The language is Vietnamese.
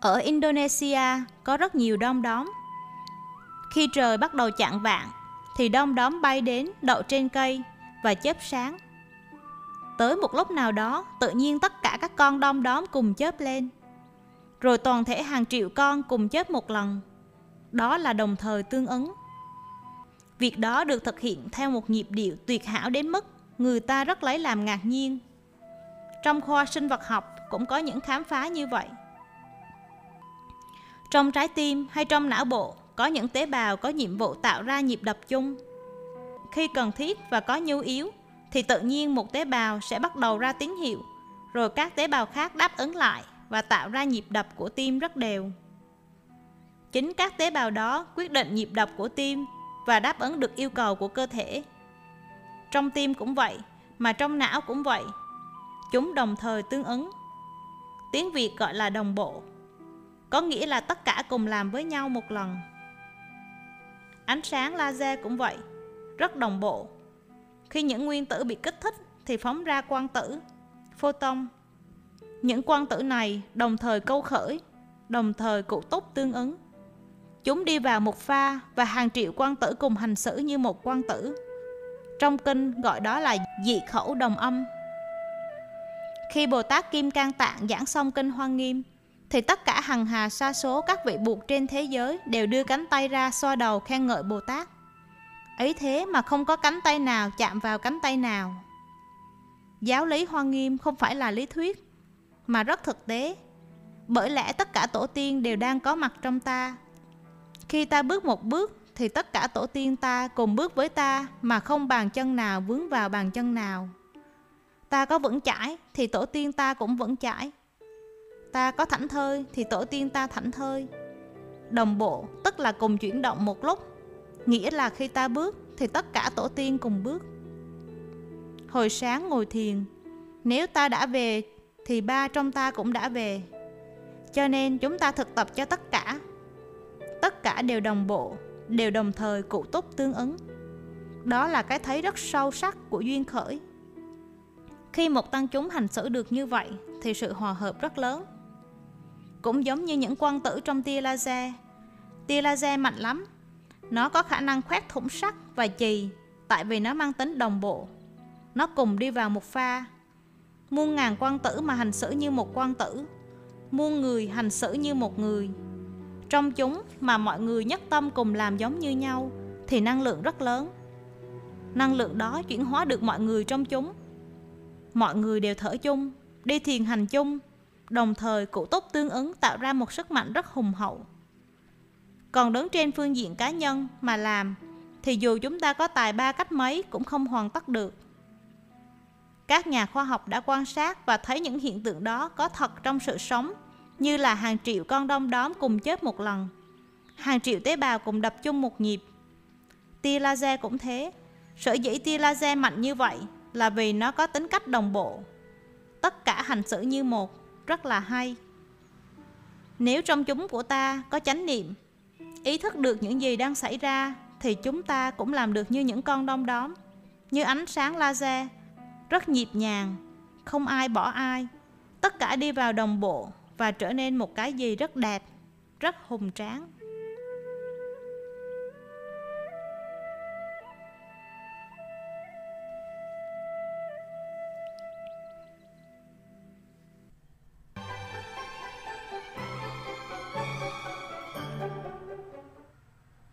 Ở Indonesia có rất nhiều đom đóm. Khi trời bắt đầu chạng vạng thì đom đóm bay đến đậu trên cây và chớp sáng. Tới một lúc nào đó, tự nhiên tất cả các con đom đóm cùng chớp lên. Rồi toàn thể hàng triệu con cùng chớp một lần. Đó là đồng thời tương ứng. Việc đó được thực hiện theo một nhịp điệu tuyệt hảo đến mức người ta rất lấy làm ngạc nhiên. Trong khoa sinh vật học cũng có những khám phá như vậy. Trong trái tim hay trong não bộ có những tế bào có nhiệm vụ tạo ra nhịp đập chung. Khi cần thiết và có nhu yếu thì tự nhiên một tế bào sẽ bắt đầu ra tín hiệu, rồi các tế bào khác đáp ứng lại và tạo ra nhịp đập của tim rất đều. Chính các tế bào đó quyết định nhịp đập của tim và đáp ứng được yêu cầu của cơ thể. Trong tim cũng vậy, mà trong não cũng vậy. Chúng đồng thời tương ứng. Tiếng Việt gọi là đồng bộ. Có nghĩa là tất cả cùng làm với nhau một lần. Ánh sáng laser cũng vậy, rất đồng bộ. Khi những nguyên tử bị kích thích thì phóng ra quang tử, photon. Những quang tử này đồng thời câu khởi, đồng thời cụ túc tương ứng. Chúng đi vào một pha và hàng triệu quang tử cùng hành xử như một quang tử. Trong kinh gọi đó là dị khẩu đồng âm. Khi Bồ Tát Kim Cang Tạng giảng xong kinh Hoa Nghiêm, thì tất cả hằng hà sa số các vị buộc trên thế giới đều đưa cánh tay ra xoa đầu khen ngợi Bồ Tát. Ấy thế mà không có cánh tay nào chạm vào cánh tay nào. Giáo lý Hoa Nghiêm không phải là lý thuyết, mà rất thực tế. Bởi lẽ tất cả tổ tiên đều đang có mặt trong ta. Khi ta bước một bước thì tất cả tổ tiên ta cùng bước với ta mà không bàn chân nào vướng vào bàn chân nào. Ta có vững chãi thì tổ tiên ta cũng vững chãi. Ta có thảnh thơi thì tổ tiên ta thảnh thơi. Đồng bộ tức là cùng chuyển động một lúc. Nghĩa là khi ta bước thì tất cả tổ tiên cùng bước. Hồi sáng ngồi thiền, nếu ta đã về thì ba trong ta cũng đã về. Cho nên chúng ta thực tập cho tất cả. Tất cả đều đồng bộ, đều đồng thời cụ túc tương ứng. Đó là cái thấy rất sâu sắc của duyên khởi. Khi một tăng chúng hành xử được như vậy thì sự hòa hợp rất lớn. Cũng giống như những quang tử trong tia laser. Tia laser mạnh lắm. Nó có khả năng khoét thủng sắt và chì tại vì nó mang tính đồng bộ. Nó cùng đi vào một pha. Muôn ngàn quang tử mà hành xử như một quang tử. Muôn người hành xử như một người. Trong chúng mà mọi người nhất tâm cùng làm giống như nhau thì năng lượng rất lớn. Năng lượng đó chuyển hóa được mọi người trong chúng mọi người đều thở chung, đi thiền hành chung, đồng thời cụ túc tương ứng tạo ra một sức mạnh rất hùng hậu. Còn đứng trên phương diện cá nhân mà làm, thì dù chúng ta có tài ba cách mấy cũng không hoàn tất được. Các nhà khoa học đã quan sát và thấy những hiện tượng đó có thật trong sự sống, như là hàng triệu con đông đóm cùng chết một lần, hàng triệu tế bào cùng đập chung một nhịp. Tia laser cũng thế, sở dĩ tia laser mạnh như vậy là vì nó có tính cách đồng bộ. Tất cả hành xử như một, rất là hay. Nếu trong chúng của ta có chánh niệm, ý thức được những gì đang xảy ra thì chúng ta cũng làm được như những con đom đóm, như ánh sáng laser, rất nhịp nhàng, không ai bỏ ai. Tất cả đi vào đồng bộ và trở nên một cái gì rất đẹp, rất hùng tráng.